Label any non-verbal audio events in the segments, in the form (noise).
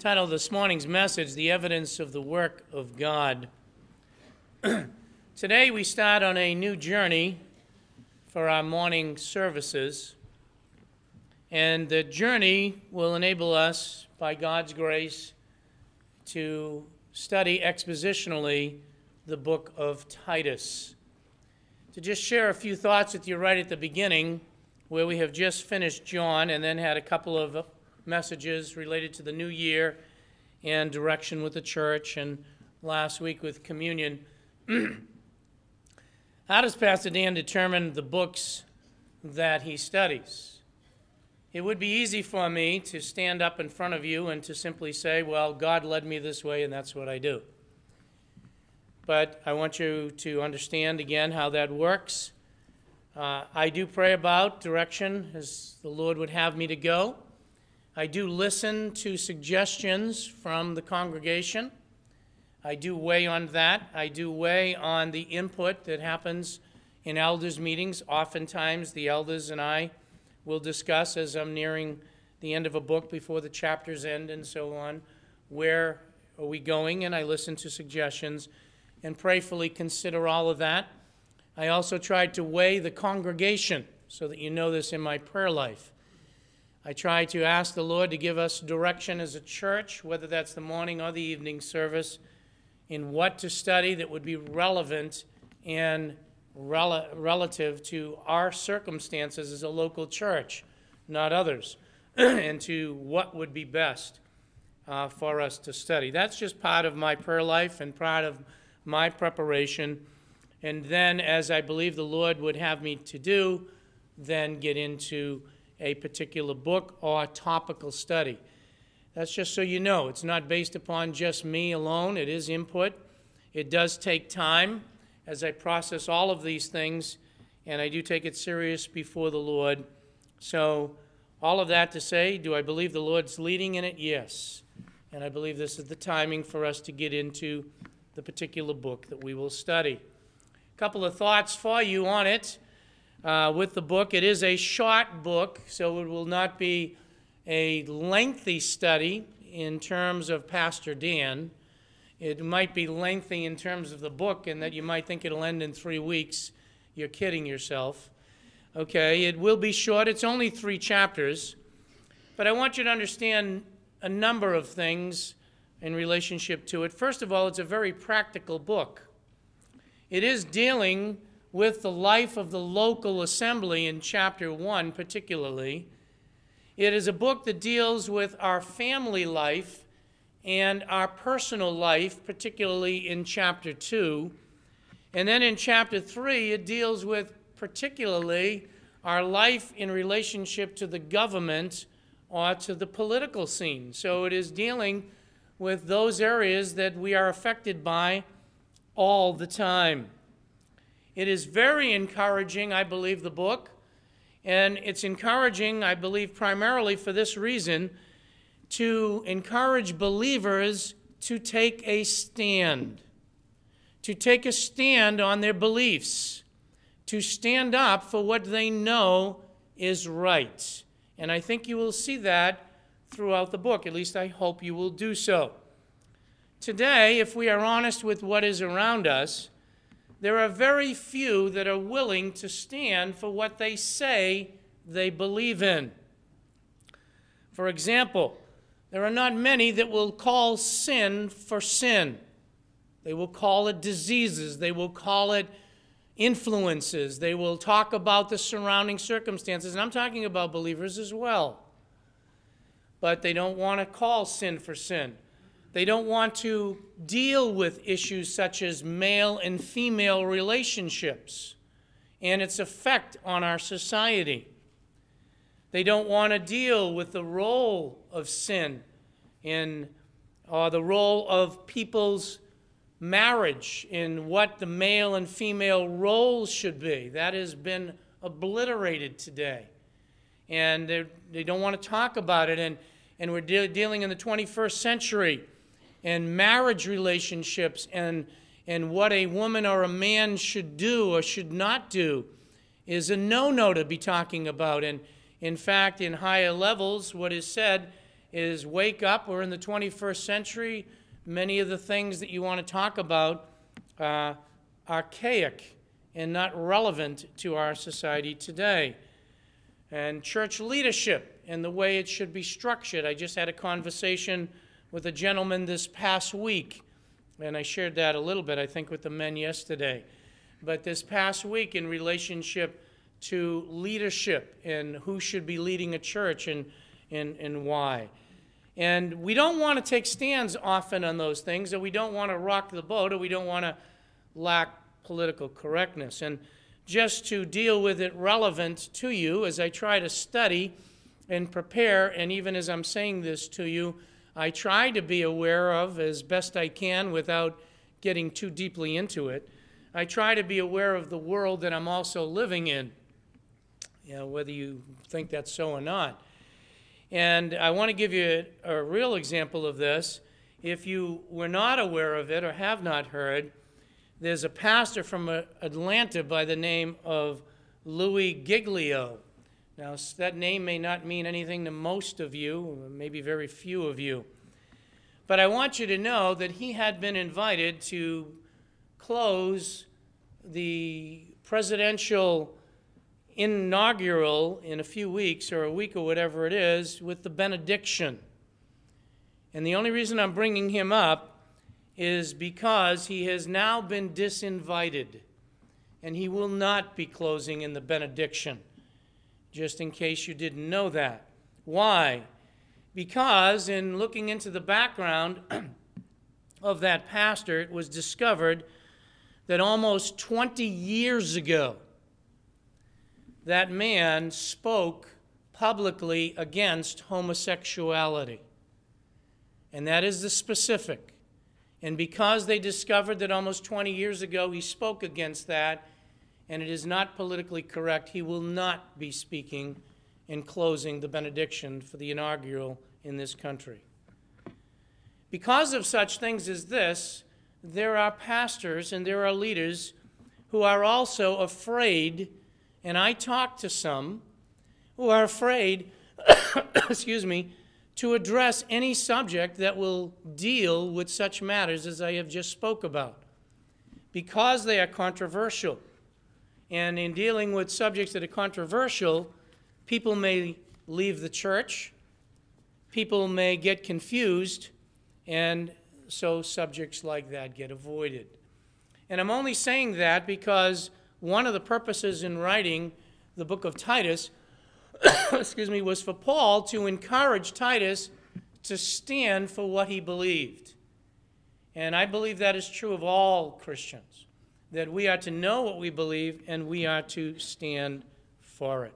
title this morning's message, The Evidence of the Work of God. (clears throat) Today we start on a new journey for our morning services, and the journey will enable us, by God's grace, to study expositionally the book of Titus. To just share a few thoughts with you right at the beginning, where we have just finished John and then had a couple of messages related to the new year and direction with the church, and last week with communion. (clears throat) How does Pastor Dan determine the books that he studies? It would be easy for me to stand up in front of you and to simply say, Well, God led me this way, and that's what I do. But I want you to understand again how that works. Uh, I do pray about direction as the Lord would have me to go. I do listen to suggestions from the congregation. I do weigh on that. I do weigh on the input that happens in elders' meetings. Oftentimes, the elders and I will discuss as I'm nearing the end of a book before the chapters end and so on where are we going? And I listen to suggestions and prayerfully consider all of that. I also tried to weigh the congregation so that you know this in my prayer life. I try to ask the Lord to give us direction as a church, whether that's the morning or the evening service, in what to study that would be relevant and rel- relative to our circumstances as a local church, not others, (clears throat) and to what would be best uh, for us to study. That's just part of my prayer life and part of my preparation. And then, as I believe the Lord would have me to do, then get into a particular book or topical study. That's just so you know. It's not based upon just me alone, it is input. It does take time as I process all of these things, and I do take it serious before the Lord. So, all of that to say, do I believe the Lord's leading in it? Yes. And I believe this is the timing for us to get into the particular book that we will study. A couple of thoughts for you on it uh, with the book. It is a short book, so it will not be a lengthy study in terms of Pastor Dan. It might be lengthy in terms of the book, and that you might think it'll end in three weeks. You're kidding yourself. Okay, it will be short. It's only three chapters. But I want you to understand a number of things in relationship to it. First of all, it's a very practical book. It is dealing with the life of the local assembly in chapter 1, particularly. It is a book that deals with our family life and our personal life, particularly in chapter 2. And then in chapter 3, it deals with particularly our life in relationship to the government or to the political scene. So it is dealing with those areas that we are affected by all the time. It is very encouraging, I believe, the book. And it's encouraging, I believe, primarily for this reason to encourage believers to take a stand, to take a stand on their beliefs, to stand up for what they know is right. And I think you will see that throughout the book. At least I hope you will do so. Today, if we are honest with what is around us, there are very few that are willing to stand for what they say they believe in. For example, there are not many that will call sin for sin. They will call it diseases, they will call it influences, they will talk about the surrounding circumstances. And I'm talking about believers as well. But they don't want to call sin for sin. They don't want to deal with issues such as male and female relationships and its effect on our society. They don't want to deal with the role of sin in or the role of people's marriage in what the male and female roles should be. That has been obliterated today. And they don't want to talk about it. And, and we're de- dealing in the 21st century and marriage relationships and, and what a woman or a man should do or should not do is a no no to be talking about. And in fact, in higher levels, what is said is wake up. We're in the 21st century. Many of the things that you want to talk about are archaic and not relevant to our society today. And church leadership and the way it should be structured. I just had a conversation with a gentleman this past week, and I shared that a little bit, I think, with the men yesterday. But this past week, in relationship to leadership and who should be leading a church and, and, and why. And we don't want to take stands often on those things, or we don't want to rock the boat, or we don't want to lack political correctness. And just to deal with it relevant to you as I try to study and prepare, and even as I'm saying this to you, I try to be aware of as best I can without getting too deeply into it. I try to be aware of the world that I'm also living in, you know, whether you think that's so or not. And I want to give you a, a real example of this. If you were not aware of it or have not heard, there's a pastor from Atlanta by the name of Louis Giglio. Now, that name may not mean anything to most of you, maybe very few of you. But I want you to know that he had been invited to close the presidential inaugural in a few weeks or a week or whatever it is with the benediction. And the only reason I'm bringing him up is because he has now been disinvited and he will not be closing in the benediction just in case you didn't know that. Why? Because in looking into the background (clears throat) of that pastor, it was discovered that almost 20 years ago, that man spoke publicly against homosexuality. And that is the specific. And because they discovered that almost 20 years ago he spoke against that, and it is not politically correct, he will not be speaking in closing the benediction for the inaugural in this country. Because of such things as this, there are pastors and there are leaders who are also afraid, and I talk to some who are afraid, (coughs) excuse me, to address any subject that will deal with such matters as I have just spoke about because they are controversial and in dealing with subjects that are controversial, people may leave the church, people may get confused, and so subjects like that get avoided. And I'm only saying that because one of the purposes in writing the book of Titus, (coughs) excuse me, was for Paul to encourage Titus to stand for what he believed. And I believe that is true of all Christians that we are to know what we believe and we are to stand for it.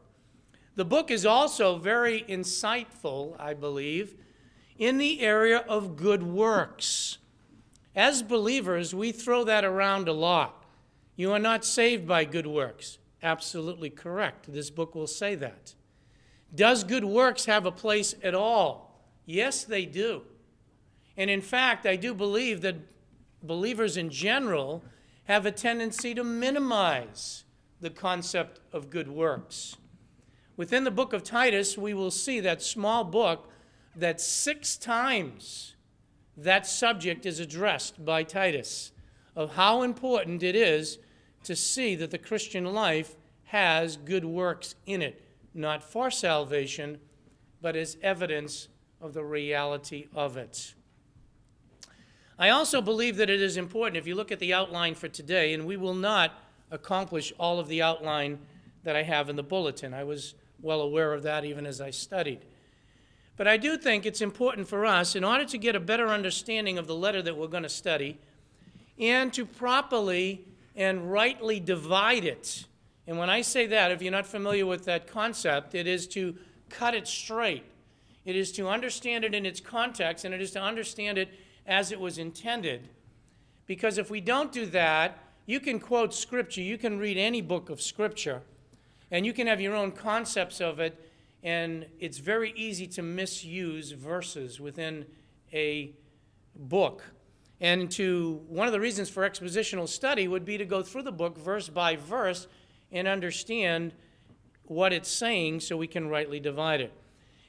The book is also very insightful, I believe, in the area of good works. As believers, we throw that around a lot. You are not saved by good works. Absolutely correct. This book will say that. Does good works have a place at all? Yes, they do. And in fact, I do believe that believers in general have a tendency to minimize the concept of good works. Within the book of Titus, we will see that small book that six times that subject is addressed by Titus of how important it is to see that the Christian life has good works in it, not for salvation, but as evidence of the reality of it. I also believe that it is important, if you look at the outline for today, and we will not accomplish all of the outline that I have in the bulletin. I was well aware of that even as I studied. But I do think it's important for us, in order to get a better understanding of the letter that we're going to study, and to properly and rightly divide it. And when I say that, if you're not familiar with that concept, it is to cut it straight. It is to understand it in its context, and it is to understand it as it was intended. Because if we don't do that, you can quote Scripture, you can read any book of Scripture, and you can have your own concepts of it, and it's very easy to misuse verses within a book. And to one of the reasons for expositional study would be to go through the book verse by verse and understand what it's saying so we can rightly divide it.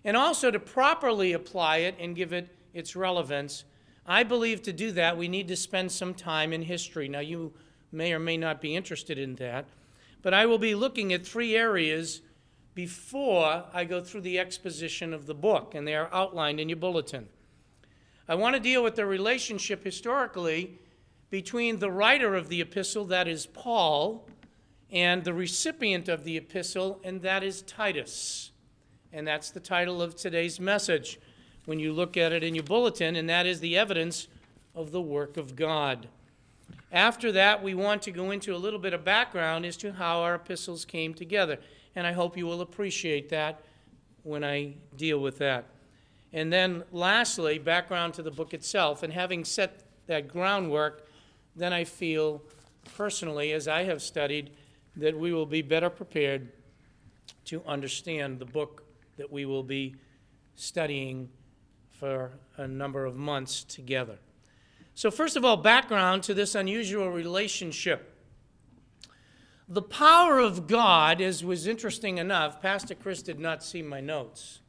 and also to properly apply it and give it its relevance, I believe to do that we need to spend some time in history. Now, you may or may not be interested in that, but I will be looking at three areas before I go through the exposition of the book, and they are outlined in your bulletin. I want to deal with the relationship historically between the writer of the epistle, that is Paul, and the recipient of the epistle, and that is Titus. And that's the title of today's message when you look at it in your bulletin, and that is the evidence of the work of God. After that, we want to go into a little bit of background as to how our epistles came together, and I hope you will appreciate that when I deal with that. And then, lastly, background to the book itself, and having set that groundwork, then I feel personally, as I have studied, that we will be better prepared to understand the book that we will be studying for a number of months together. So, first of all, background to this unusual relationship. The power of God, as was interesting enough, Pastor Chris did not see my notes.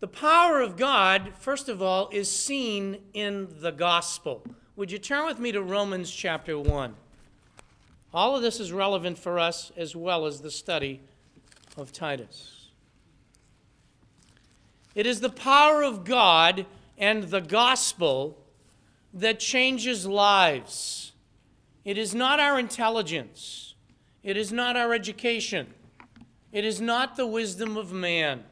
The power of God, first of all, is seen in the gospel. Would you turn with me to Romans chapter 1? All of this is relevant for us as well as the study of Titus. It is the power of God and the gospel that changes lives. It is not our intelligence. It is not our education. It is not the wisdom of man.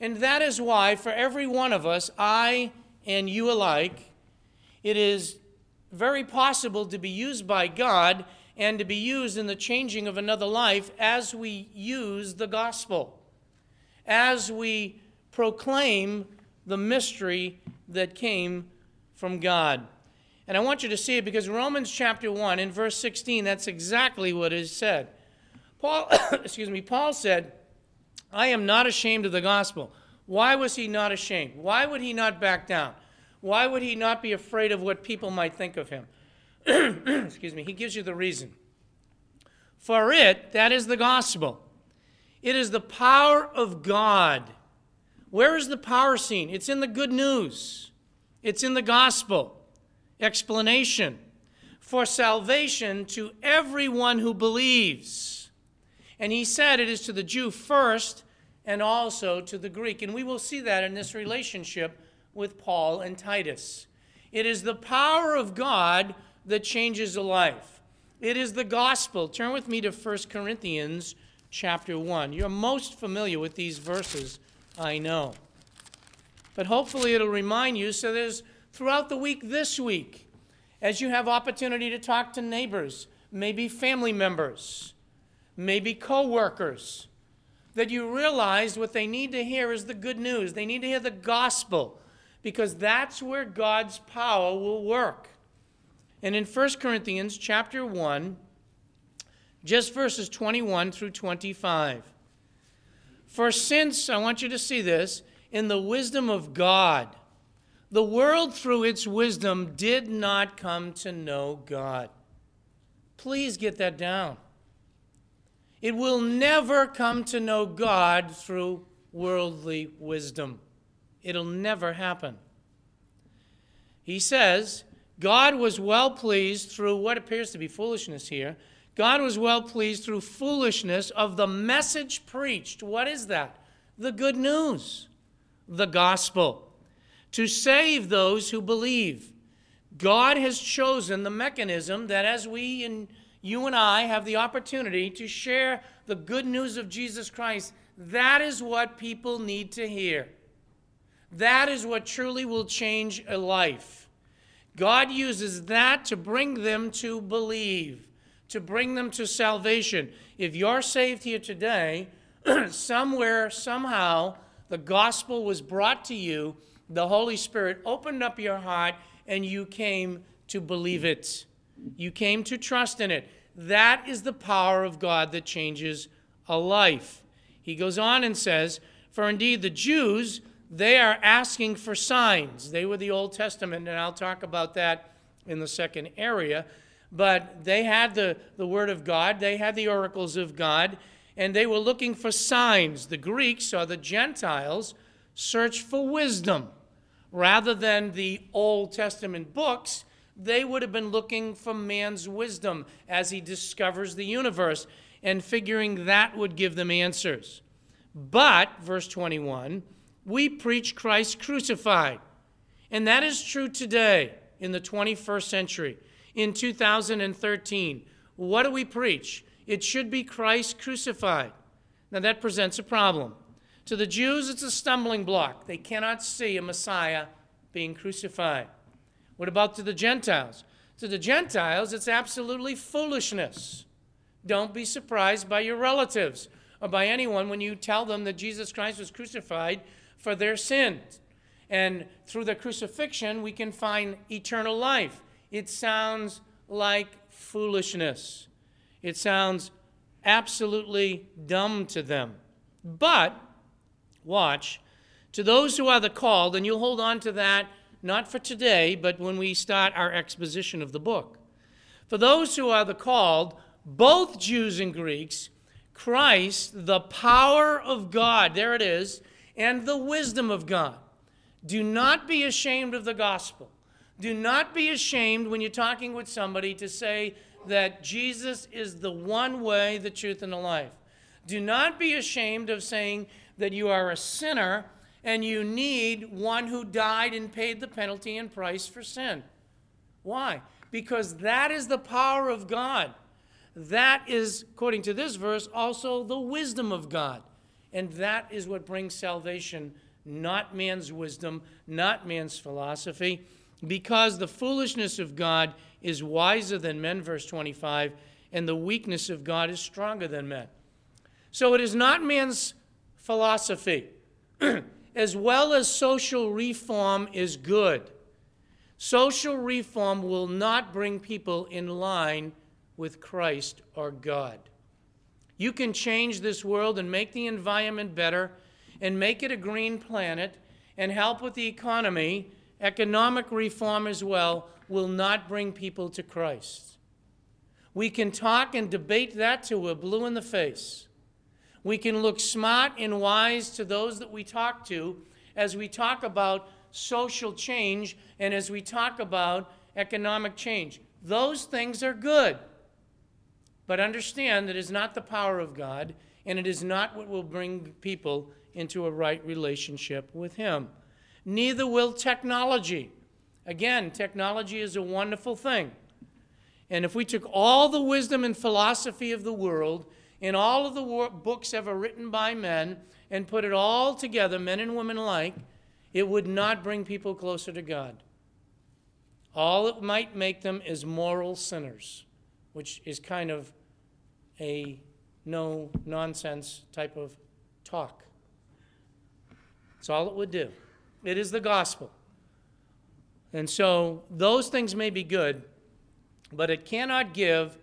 And that is why, for every one of us, I and you alike, it is very possible to be used by God and to be used in the changing of another life as we use the gospel, as we proclaim the mystery that came from God. And I want you to see it because Romans chapter 1 in verse 16 that's exactly what is said. Paul (coughs) excuse me, Paul said, "I am not ashamed of the gospel." Why was he not ashamed? Why would he not back down? Why would he not be afraid of what people might think of him? (coughs) excuse me, he gives you the reason. For it, that is the gospel. It is the power of God where is the power seen? It's in the good news, it's in the gospel. Explanation for salvation to everyone who believes. And he said it is to the Jew first and also to the Greek. And we will see that in this relationship with Paul and Titus. It is the power of God that changes a life. It is the gospel. Turn with me to 1 Corinthians chapter 1. You're most familiar with these verses I know. But hopefully it'll remind you so there's throughout the week this week, as you have opportunity to talk to neighbors, maybe family members, maybe co-workers, that you realize what they need to hear is the good news. They need to hear the gospel because that's where God's power will work. And in 1 Corinthians chapter 1, just verses 21 through 25. For since, I want you to see this, in the wisdom of God, the world through its wisdom did not come to know God. Please get that down. It will never come to know God through worldly wisdom. It'll never happen. He says, God was well pleased through what appears to be foolishness here God was well pleased through foolishness of the message preached. What is that? The good news, the gospel, to save those who believe. God has chosen the mechanism that as we and you and I have the opportunity to share the good news of Jesus Christ, that is what people need to hear. That is what truly will change a life. God uses that to bring them to believe to bring them to salvation. If you're saved here today, (clears throat) somewhere, somehow, the gospel was brought to you, the Holy Spirit opened up your heart, and you came to believe it. You came to trust in it. That is the power of God that changes a life. He goes on and says, For indeed the Jews, they are asking for signs. They were the Old Testament, and I'll talk about that in the second area but they had the, the Word of God, they had the oracles of God, and they were looking for signs. The Greeks or the Gentiles searched for wisdom. Rather than the Old Testament books, they would have been looking for man's wisdom as he discovers the universe and figuring that would give them answers. But, verse 21, we preach Christ crucified. And that is true today in the 21st century, in 2013. What do we preach? It should be Christ crucified. Now that presents a problem. To the Jews, it's a stumbling block. They cannot see a Messiah being crucified. What about to the Gentiles? To the Gentiles, it's absolutely foolishness. Don't be surprised by your relatives or by anyone when you tell them that Jesus Christ was crucified for their sins. And through the crucifixion, we can find eternal life. It sounds like foolishness. It sounds absolutely dumb to them. But, watch, to those who are the called, and you'll hold on to that not for today, but when we start our exposition of the book. For those who are the called, both Jews and Greeks, Christ, the power of God, there it is, and the wisdom of God. Do not be ashamed of the gospel. Do not be ashamed when you're talking with somebody to say that Jesus is the one way, the truth, and the life. Do not be ashamed of saying that you are a sinner and you need one who died and paid the penalty and price for sin. Why? Because that is the power of God. That is, according to this verse, also the wisdom of God. And that is what brings salvation, not man's wisdom, not man's philosophy, because the foolishness of God is wiser than men, verse 25, and the weakness of God is stronger than men. So it is not man's philosophy. (clears throat) as well as social reform is good. Social reform will not bring people in line with Christ or God. You can change this world and make the environment better and make it a green planet and help with the economy. Economic reform as well will not bring people to Christ. We can talk and debate that till we're blue in the face. We can look smart and wise to those that we talk to as we talk about social change and as we talk about economic change. Those things are good. But understand that it is not the power of God, and it is not what will bring people into a right relationship with Him. Neither will technology. Again, technology is a wonderful thing. And if we took all the wisdom and philosophy of the world in all of the books ever written by men and put it all together, men and women alike, it would not bring people closer to God. All it might make them is moral sinners, which is kind of a no nonsense type of talk. That's all it would do. It is the gospel. And so those things may be good, but it cannot give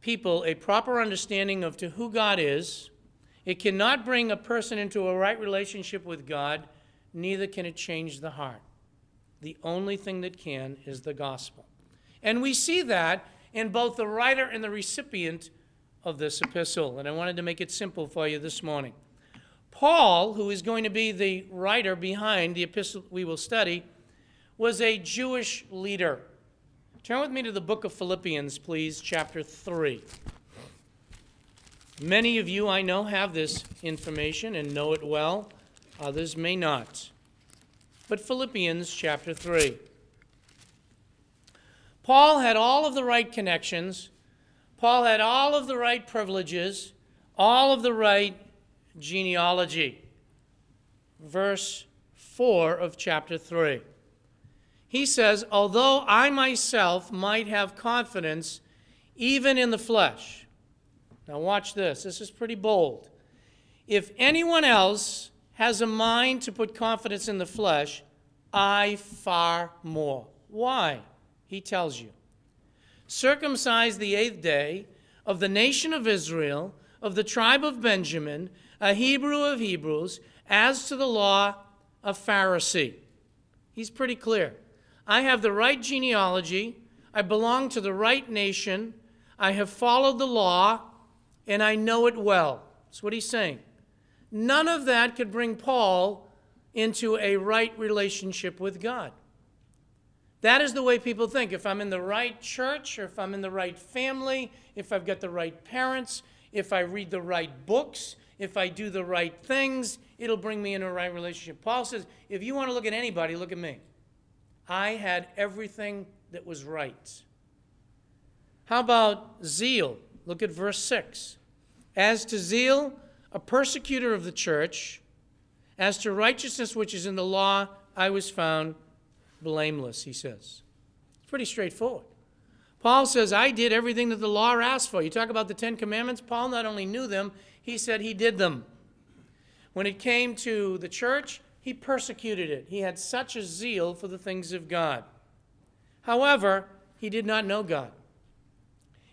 people a proper understanding of to who God is. It cannot bring a person into a right relationship with God, neither can it change the heart. The only thing that can is the gospel. And we see that in both the writer and the recipient of this epistle, and I wanted to make it simple for you this morning. Paul, who is going to be the writer behind the epistle we will study, was a Jewish leader. Turn with me to the book of Philippians, please, chapter 3. Many of you, I know, have this information and know it well, others may not. But Philippians chapter 3. Paul had all of the right connections Paul had all of the right privileges, all of the right genealogy. Verse 4 of chapter 3. He says, Although I myself might have confidence even in the flesh. Now, watch this. This is pretty bold. If anyone else has a mind to put confidence in the flesh, I far more. Why? He tells you circumcised the eighth day, of the nation of Israel, of the tribe of Benjamin, a Hebrew of Hebrews, as to the law, a Pharisee. He's pretty clear. I have the right genealogy, I belong to the right nation, I have followed the law, and I know it well. That's what he's saying. None of that could bring Paul into a right relationship with God. That is the way people think. If I'm in the right church, or if I'm in the right family, if I've got the right parents, if I read the right books, if I do the right things, it'll bring me into a right relationship. Paul says, if you want to look at anybody, look at me. I had everything that was right. How about zeal? Look at verse 6. As to zeal, a persecutor of the church, as to righteousness which is in the law, I was found blameless, he says. It's pretty straightforward. Paul says, I did everything that the law asked for. You talk about the Ten Commandments, Paul not only knew them, he said he did them. When it came to the church, he persecuted it. He had such a zeal for the things of God. However, he did not know God.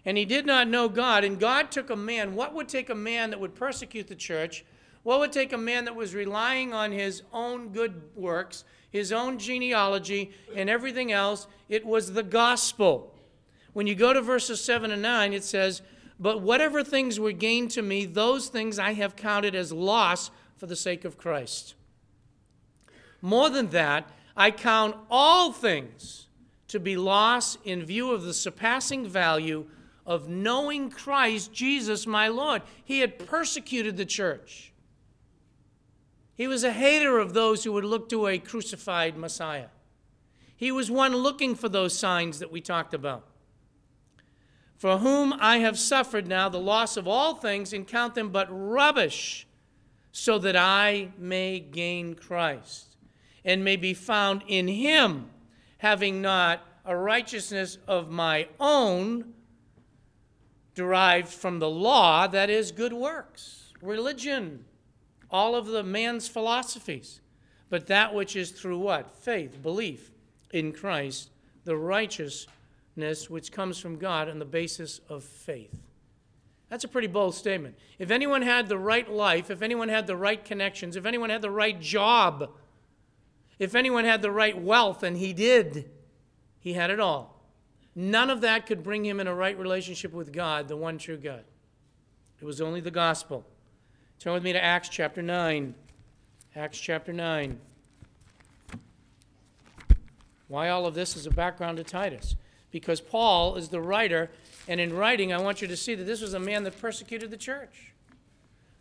And he did not know God, and God took a man. What would take a man that would persecute the church? What would take a man that was relying on his own good works, his own genealogy, and everything else? It was the gospel. When you go to verses 7 and 9, it says, but whatever things were gained to me, those things I have counted as loss for the sake of Christ. More than that, I count all things to be loss in view of the surpassing value of knowing Christ Jesus my Lord. He had persecuted the church. He was a hater of those who would look to a crucified Messiah. He was one looking for those signs that we talked about for whom I have suffered now the loss of all things and count them but rubbish, so that I may gain Christ and may be found in him, having not a righteousness of my own derived from the law, that is, good works, religion, all of the man's philosophies, but that which is through what? Faith, belief in Christ, the righteous which comes from God on the basis of faith. That's a pretty bold statement. If anyone had the right life, if anyone had the right connections, if anyone had the right job, if anyone had the right wealth, and he did, he had it all. None of that could bring him in a right relationship with God, the one true God. It was only the gospel. Turn with me to Acts chapter 9. Acts chapter 9. Why all of this is a background to Titus? Because Paul is the writer, and in writing, I want you to see that this was a man that persecuted the church.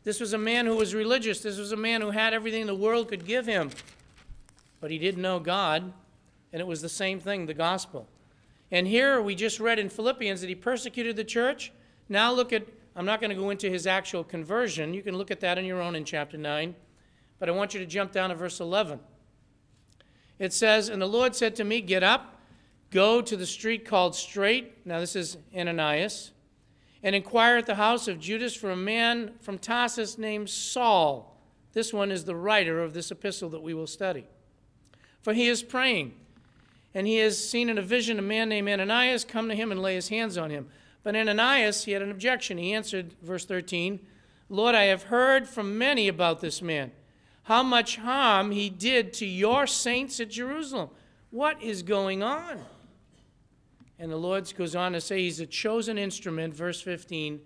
This was a man who was religious. This was a man who had everything the world could give him. But he didn't know God, and it was the same thing, the gospel. And here we just read in Philippians that he persecuted the church. Now look at, I'm not going to go into his actual conversion. You can look at that on your own in chapter 9. But I want you to jump down to verse 11. It says, And the Lord said to me, Get up Go to the street called Straight, now this is Ananias, and inquire at the house of Judas for a man from Tarsus named Saul. This one is the writer of this epistle that we will study. For he is praying, and he has seen in a vision a man named Ananias come to him and lay his hands on him. But Ananias, he had an objection. He answered, verse 13, Lord, I have heard from many about this man, how much harm he did to your saints at Jerusalem. What is going on? And the Lord goes on to say, He's a chosen instrument, verse 15,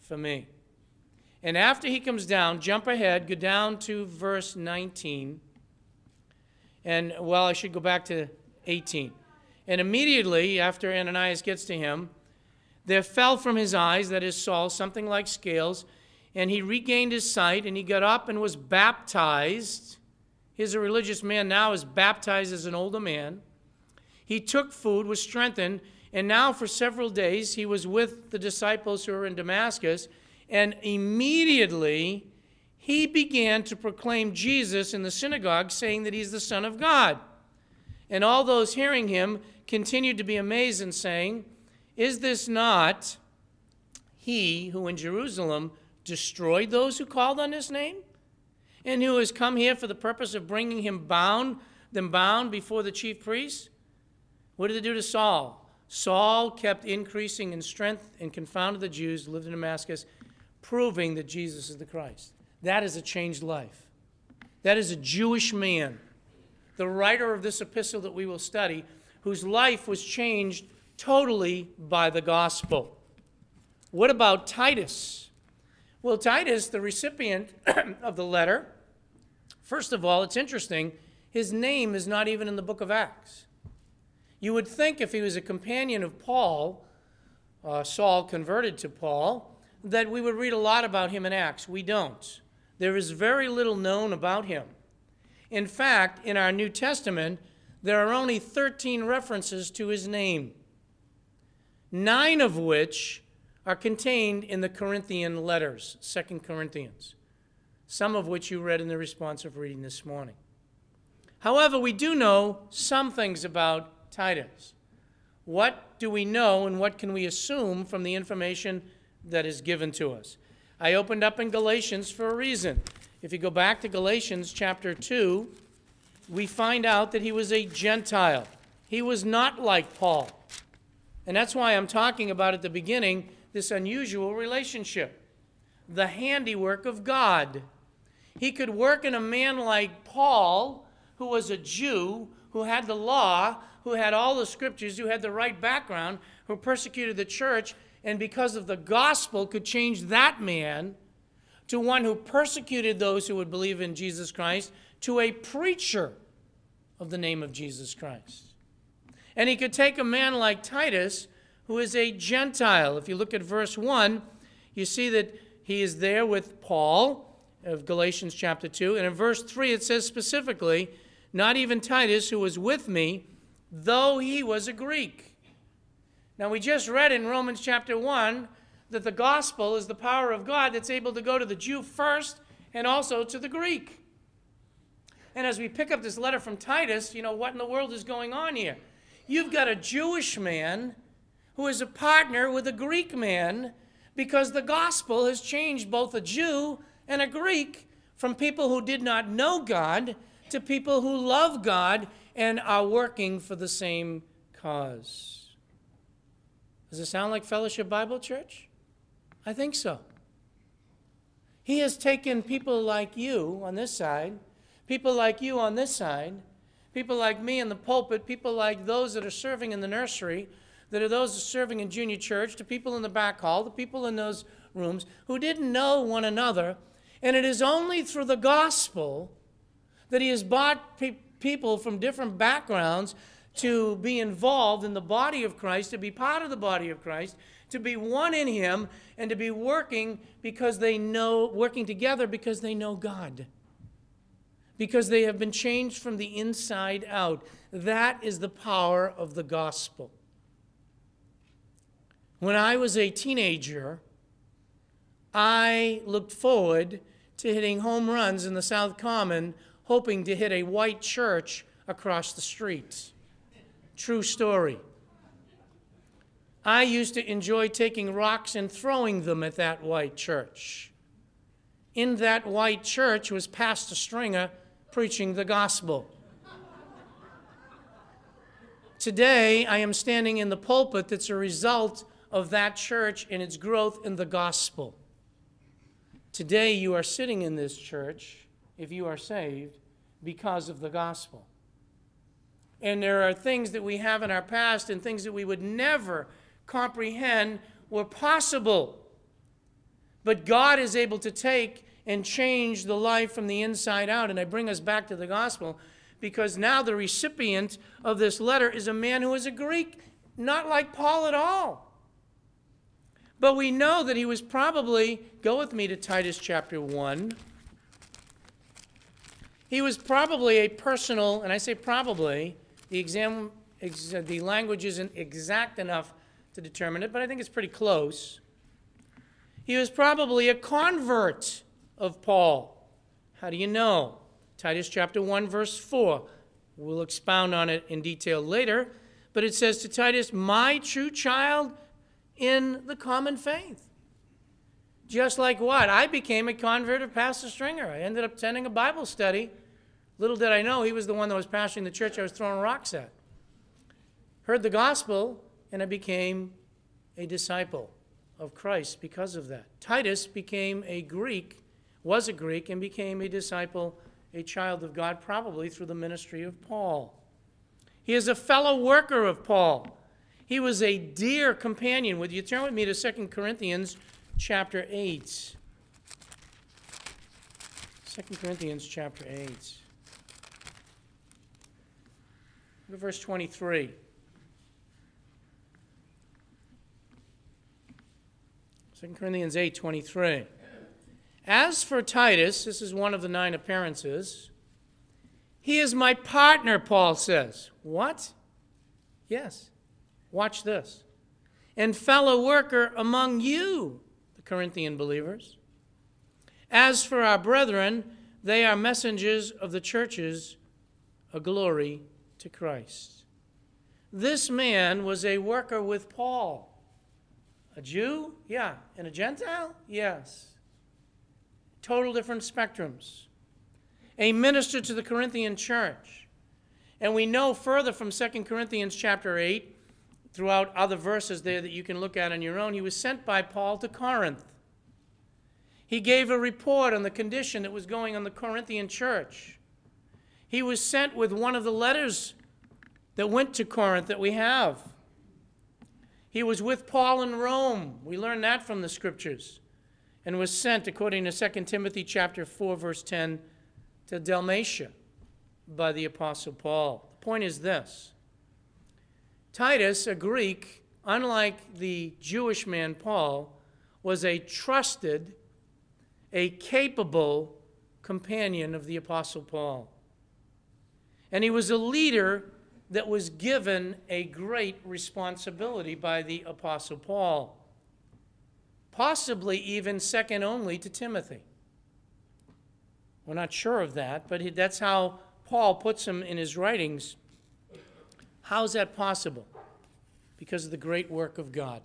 for me. And after he comes down, jump ahead, go down to verse 19. And, well, I should go back to 18. And immediately after Ananias gets to him, there fell from his eyes, that is Saul, something like scales, and he regained his sight, and he got up and was baptized. He's a religious man now, is baptized as an older man. He took food, was strengthened, and now, for several days, he was with the disciples who were in Damascus, and immediately he began to proclaim Jesus in the synagogue, saying that he's the Son of God. And all those hearing him continued to be amazed and saying, Is this not he who in Jerusalem destroyed those who called on his name? And who has come here for the purpose of bringing him bound, them bound before the chief priests? What did they do to Saul? Saul kept increasing in strength and confounded the Jews who lived in Damascus, proving that Jesus is the Christ. That is a changed life. That is a Jewish man, the writer of this epistle that we will study, whose life was changed totally by the gospel. What about Titus? Well, Titus, the recipient (clears throat) of the letter, first of all, it's interesting, his name is not even in the book of Acts. You would think if he was a companion of Paul, uh, Saul converted to Paul, that we would read a lot about him in Acts. We don't. There is very little known about him. In fact, in our New Testament, there are only 13 references to his name, nine of which are contained in the Corinthian letters, Second Corinthians, some of which you read in the responsive reading this morning. However, we do know some things about Titus. What do we know and what can we assume from the information that is given to us? I opened up in Galatians for a reason. If you go back to Galatians chapter 2, we find out that he was a Gentile. He was not like Paul. And that's why I'm talking about at the beginning this unusual relationship the handiwork of God. He could work in a man like Paul, who was a Jew, who had the law, who had all the scriptures, who had the right background, who persecuted the church, and because of the gospel could change that man to one who persecuted those who would believe in Jesus Christ, to a preacher of the name of Jesus Christ. And he could take a man like Titus, who is a Gentile. If you look at verse 1, you see that he is there with Paul of Galatians chapter 2. And in verse 3, it says specifically, Not even Titus, who was with me, though he was a Greek. Now, we just read in Romans chapter 1 that the gospel is the power of God that's able to go to the Jew first and also to the Greek. And as we pick up this letter from Titus, you know, what in the world is going on here? You've got a Jewish man who is a partner with a Greek man because the gospel has changed both a Jew and a Greek from people who did not know God to people who love God and are working for the same cause. Does it sound like Fellowship Bible Church? I think so. He has taken people like you on this side, people like you on this side, people like me in the pulpit, people like those that are serving in the nursery, that are those serving in junior church, the people in the back hall, the people in those rooms who didn't know one another. And it is only through the gospel that he has brought pe- people from different backgrounds to be involved in the body of Christ, to be part of the body of Christ, to be one in him, and to be working because they know, working together because they know God. Because they have been changed from the inside out. That is the power of the gospel. When I was a teenager, I looked forward to hitting home runs in the South Common, hoping to hit a white church across the street. True story. I used to enjoy taking rocks and throwing them at that white church. In that white church was Pastor Stringer preaching the gospel. Today, I am standing in the pulpit that's a result of that church and its growth in the gospel. Today, you are sitting in this church, if you are saved, because of the gospel. And there are things that we have in our past and things that we would never comprehend were possible. But God is able to take and change the life from the inside out. And I bring us back to the gospel because now the recipient of this letter is a man who is a Greek, not like Paul at all. But we know that he was probably, go with me to Titus chapter 1. He was probably a personal, and I say probably, the exam, ex, uh, the language isn't exact enough to determine it, but I think it's pretty close. He was probably a convert of Paul. How do you know? Titus chapter 1, verse 4. We'll expound on it in detail later. But it says to Titus, My true child in the common faith. Just like what? I became a convert of Pastor Stringer. I ended up attending a Bible study. Little did I know he was the one that was pastoring the church I was throwing rocks at. Heard the gospel, and I became a disciple of Christ because of that. Titus became a Greek, was a Greek, and became a disciple, a child of God, probably through the ministry of Paul. He is a fellow worker of Paul. He was a dear companion. Would you turn with me to 2 Corinthians chapter 8? 2 Corinthians chapter 8. Look at verse 23. Second Corinthians 8 23. As for Titus, this is one of the nine appearances. He is my partner, Paul says. What? Yes. Watch this. And fellow worker among you, the Corinthian believers. As for our brethren, they are messengers of the churches, a glory to Christ. This man was a worker with Paul. A Jew? Yeah. And a Gentile? Yes. Total different spectrums. A minister to the Corinthian church. And we know further from 2 Corinthians chapter 8, throughout other verses there that you can look at on your own, he was sent by Paul to Corinth. He gave a report on the condition that was going on the Corinthian church. He was sent with one of the letters that went to Corinth that we have. He was with Paul in Rome. We learn that from the scriptures. And was sent, according to 2 Timothy chapter 4, verse 10, to Dalmatia by the Apostle Paul. The point is this Titus, a Greek, unlike the Jewish man Paul, was a trusted, a capable companion of the Apostle Paul. And he was a leader that was given a great responsibility by the Apostle Paul, possibly even second only to Timothy. We're not sure of that, but that's how Paul puts him in his writings. How is that possible? Because of the great work of God.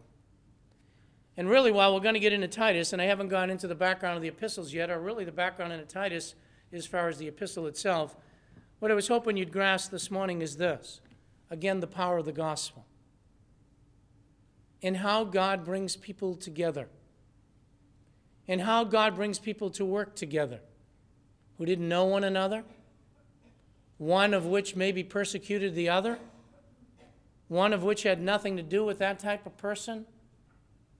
And really, while we're going to get into Titus, and I haven't gone into the background of the epistles yet, or really the background into Titus as far as the epistle itself, what I was hoping you'd grasp this morning is this. Again, the power of the gospel. And how God brings people together. And how God brings people to work together. Who didn't know one another, one of which maybe persecuted the other, one of which had nothing to do with that type of person,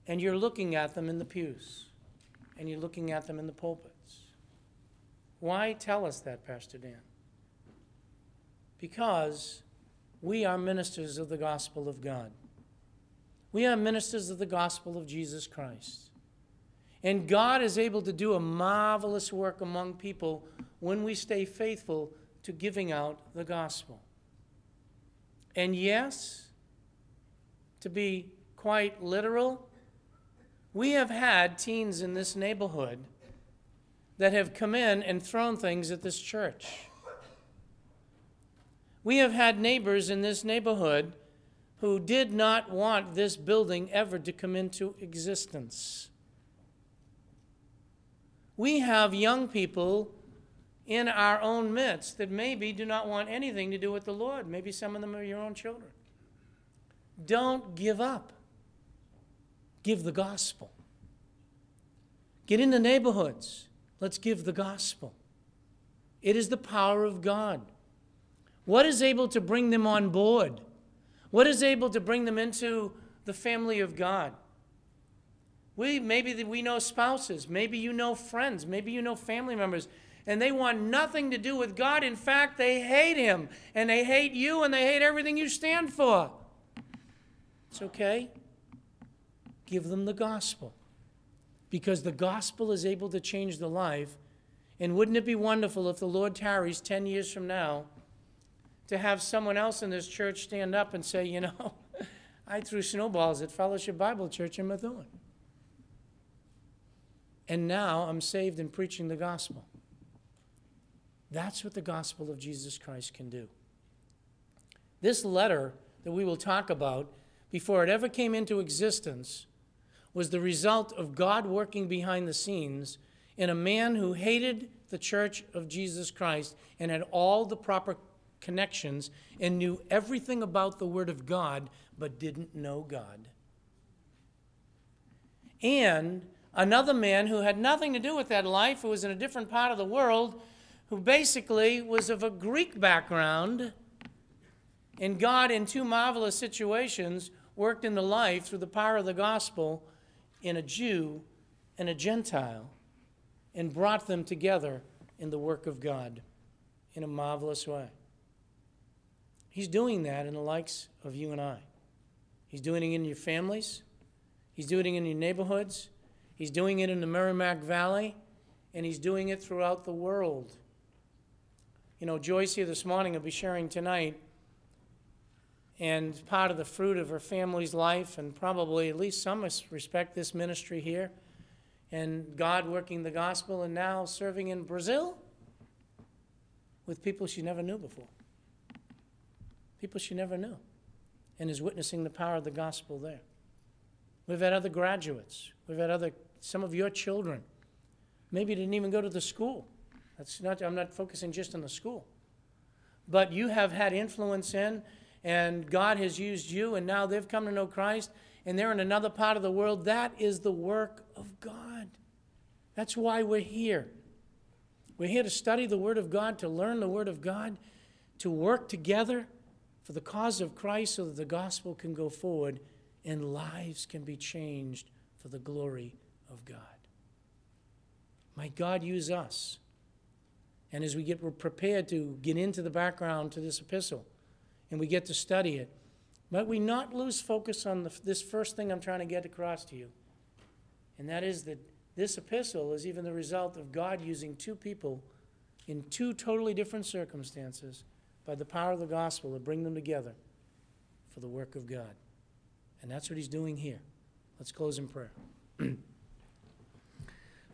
and you're looking at them in the pews. And you're looking at them in the pulpits. Why tell us that, Pastor Dan? Because we are ministers of the gospel of God. We are ministers of the gospel of Jesus Christ. And God is able to do a marvelous work among people when we stay faithful to giving out the gospel. And yes, to be quite literal, we have had teens in this neighborhood that have come in and thrown things at this church. We have had neighbors in this neighborhood who did not want this building ever to come into existence. We have young people in our own midst that maybe do not want anything to do with the Lord. Maybe some of them are your own children. Don't give up. Give the gospel. Get in the neighborhoods. Let's give the gospel. It is the power of God. What is able to bring them on board? What is able to bring them into the family of God? We maybe we know spouses, maybe you know friends, maybe you know family members, and they want nothing to do with God. In fact, they hate Him, and they hate you, and they hate everything you stand for. It's okay. Give them the gospel. Because the gospel is able to change the life. And wouldn't it be wonderful if the Lord tarries 10 years from now to have someone else in this church stand up and say, you know, (laughs) I threw snowballs at Fellowship Bible Church in Methuen. And now I'm saved and preaching the gospel. That's what the gospel of Jesus Christ can do. This letter that we will talk about, before it ever came into existence, was the result of God working behind the scenes in a man who hated the church of Jesus Christ and had all the proper connections and knew everything about the Word of God, but didn't know God. And another man who had nothing to do with that life, who was in a different part of the world, who basically was of a Greek background, and God, in two marvelous situations, worked in the life through the power of the gospel in a Jew and a Gentile and brought them together in the work of God in a marvelous way. He's doing that in the likes of you and I. He's doing it in your families, He's doing it in your neighborhoods, He's doing it in the Merrimack Valley, and He's doing it throughout the world. You know, Joyce here this morning will be sharing tonight, and part of the fruit of her family's life, and probably at least some respect this ministry here, and God working the gospel, and now serving in Brazil with people she never knew before. People she never knew, and is witnessing the power of the gospel there. We've had other graduates. We've had other, some of your children. Maybe didn't even go to the school. That's not, I'm not focusing just on the school. But you have had influence in, and God has used you, and now they've come to know Christ, and they're in another part of the world. That is the work of God. That's why we're here. We're here to study the Word of God, to learn the Word of God, to work together for the cause of Christ so that the gospel can go forward and lives can be changed for the glory of God. Might God use us. And as we get we're prepared to get into the background to this epistle and we get to study it, might we not lose focus on the, this first thing I'm trying to get across to you? And that is that this epistle is even the result of God using two people in two totally different circumstances by the power of the gospel to bring them together for the work of God. And that's what he's doing here. Let's close in prayer. (clears throat)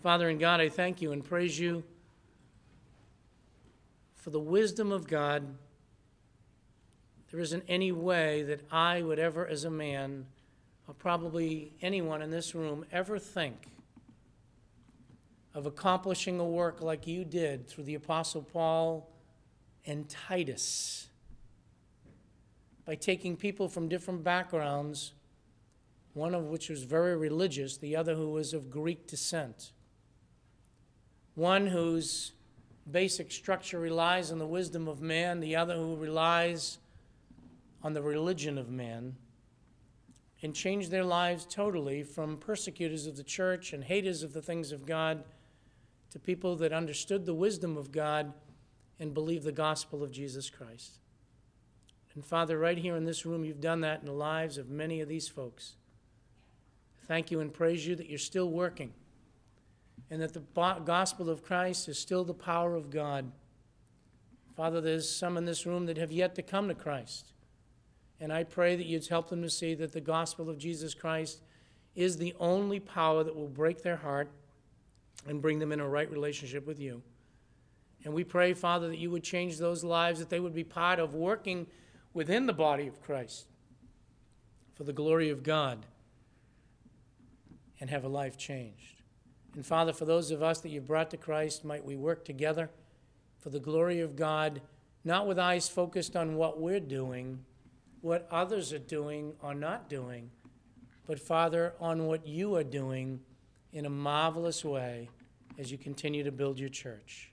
Father and God, I thank you and praise you for the wisdom of God. There isn't any way that I would ever, as a man, or probably anyone in this room, ever think of accomplishing a work like you did through the Apostle Paul and Titus. By taking people from different backgrounds, one of which was very religious, the other who was of Greek descent. One whose basic structure relies on the wisdom of man, the other who relies on the religion of man, and changed their lives totally from persecutors of the church and haters of the things of God to people that understood the wisdom of God and believe the gospel of Jesus Christ. And Father, right here in this room, you've done that in the lives of many of these folks. Thank you and praise you that you're still working and that the gospel of Christ is still the power of God. Father, there's some in this room that have yet to come to Christ. And I pray that you'd help them to see that the gospel of Jesus Christ is the only power that will break their heart and bring them in a right relationship with you. And we pray, Father, that you would change those lives, that they would be part of working within the body of Christ for the glory of God and have a life changed. And Father, for those of us that you've brought to Christ, might we work together for the glory of God, not with eyes focused on what we're doing, what others are doing or not doing, but Father, on what you are doing in a marvelous way as you continue to build your church.